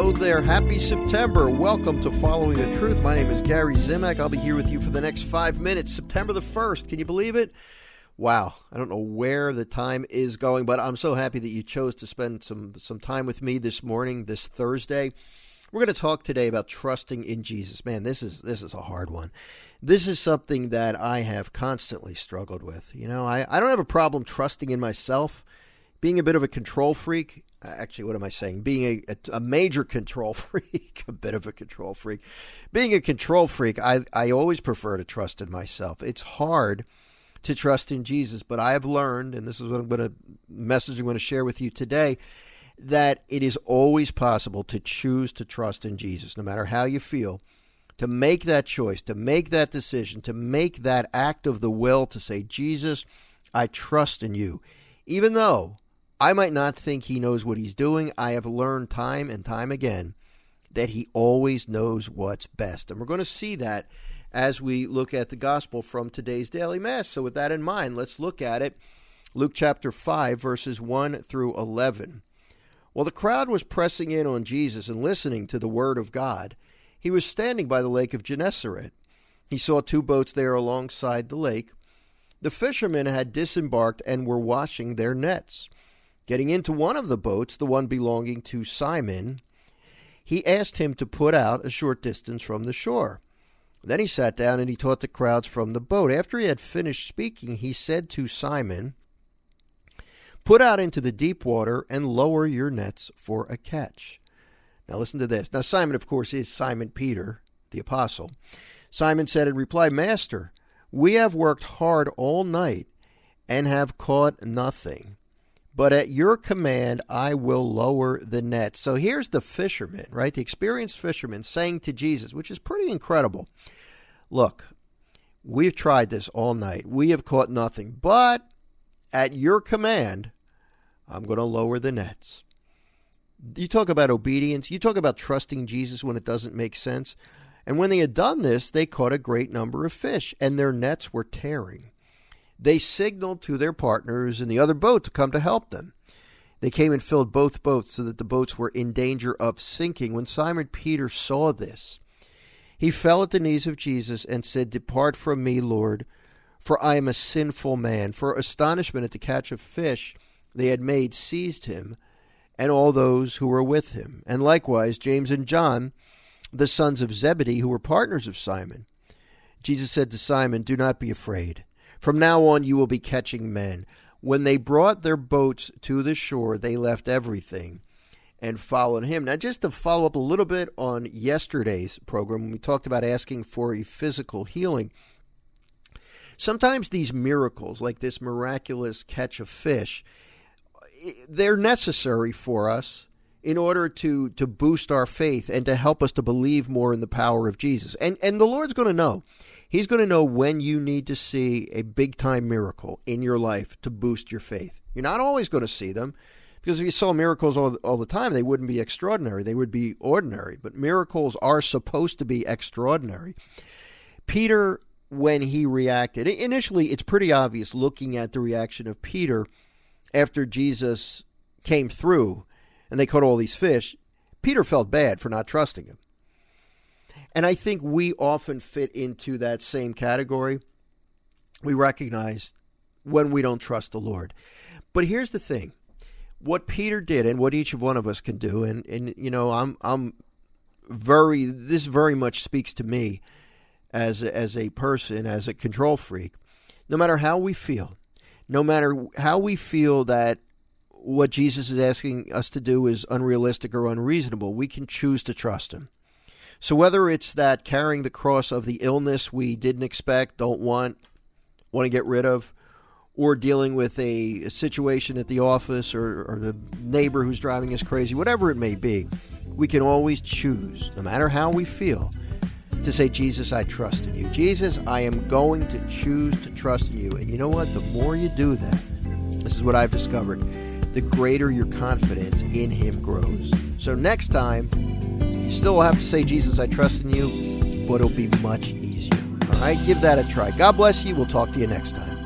Hello there. Happy September. Welcome to Following the Truth. My name is Gary Zimak. I'll be here with you for the next five minutes. September the 1st. Can you believe it? Wow. I don't know where the time is going, but I'm so happy that you chose to spend some, some time with me this morning, this Thursday. We're going to talk today about trusting in Jesus. Man, this is this is a hard one. This is something that I have constantly struggled with. You know, I, I don't have a problem trusting in myself. Being a bit of a control freak, actually, what am I saying? Being a, a, major control freak, a bit of a control freak. Being a control freak, I, I always prefer to trust in myself. It's hard to trust in Jesus, but I have learned, and this is what I'm going to message I'm going to share with you today, that it is always possible to choose to trust in Jesus, no matter how you feel. To make that choice, to make that decision, to make that act of the will to say, Jesus, I trust in you. Even though I might not think he knows what he's doing. I have learned time and time again that he always knows what's best. And we're going to see that as we look at the gospel from today's daily mass. So, with that in mind, let's look at it. Luke chapter 5, verses 1 through 11. While the crowd was pressing in on Jesus and listening to the word of God, he was standing by the lake of Gennesaret. He saw two boats there alongside the lake. The fishermen had disembarked and were washing their nets. Getting into one of the boats, the one belonging to Simon, he asked him to put out a short distance from the shore. Then he sat down and he taught the crowds from the boat. After he had finished speaking, he said to Simon, Put out into the deep water and lower your nets for a catch. Now listen to this. Now, Simon, of course, is Simon Peter, the apostle. Simon said in reply, Master, we have worked hard all night and have caught nothing but at your command I will lower the net. So here's the fisherman, right? The experienced fisherman saying to Jesus, which is pretty incredible Look, we've tried this all night. We have caught nothing, but at your command, I'm going to lower the nets. You talk about obedience, you talk about trusting Jesus when it doesn't make sense. And when they had done this, they caught a great number of fish, and their nets were tearing they signaled to their partners in the other boat to come to help them. They came and filled both boats so that the boats were in danger of sinking. When Simon Peter saw this, he fell at the knees of Jesus and said, Depart from me, Lord, for I am a sinful man. For astonishment at the catch of fish they had made seized him and all those who were with him, and likewise James and John, the sons of Zebedee, who were partners of Simon. Jesus said to Simon, Do not be afraid. From now on, you will be catching men. When they brought their boats to the shore, they left everything and followed him. Now, just to follow up a little bit on yesterday's program, when we talked about asking for a physical healing, sometimes these miracles, like this miraculous catch of fish, they're necessary for us in order to to boost our faith and to help us to believe more in the power of Jesus. And and the Lord's going to know. He's going to know when you need to see a big time miracle in your life to boost your faith. You're not always going to see them because if you saw miracles all, all the time, they wouldn't be extraordinary. They would be ordinary. But miracles are supposed to be extraordinary. Peter, when he reacted, initially it's pretty obvious looking at the reaction of Peter after Jesus came through and they caught all these fish. Peter felt bad for not trusting him. And I think we often fit into that same category. We recognize when we don't trust the Lord. But here's the thing what Peter did and what each of one of us can do, and, and you know, I'm I'm very this very much speaks to me as a, as a person, as a control freak. No matter how we feel, no matter how we feel that what Jesus is asking us to do is unrealistic or unreasonable, we can choose to trust him. So whether it's that carrying the cross of the illness we didn't expect, don't want, want to get rid of, or dealing with a, a situation at the office or, or the neighbor who's driving us crazy, whatever it may be, we can always choose, no matter how we feel, to say, Jesus, I trust in you. Jesus, I am going to choose to trust in you. And you know what? The more you do that, this is what I've discovered, the greater your confidence in Him grows. So next time, you still have to say, Jesus, I trust in you, but it'll be much easier. All right, give that a try. God bless you. We'll talk to you next time.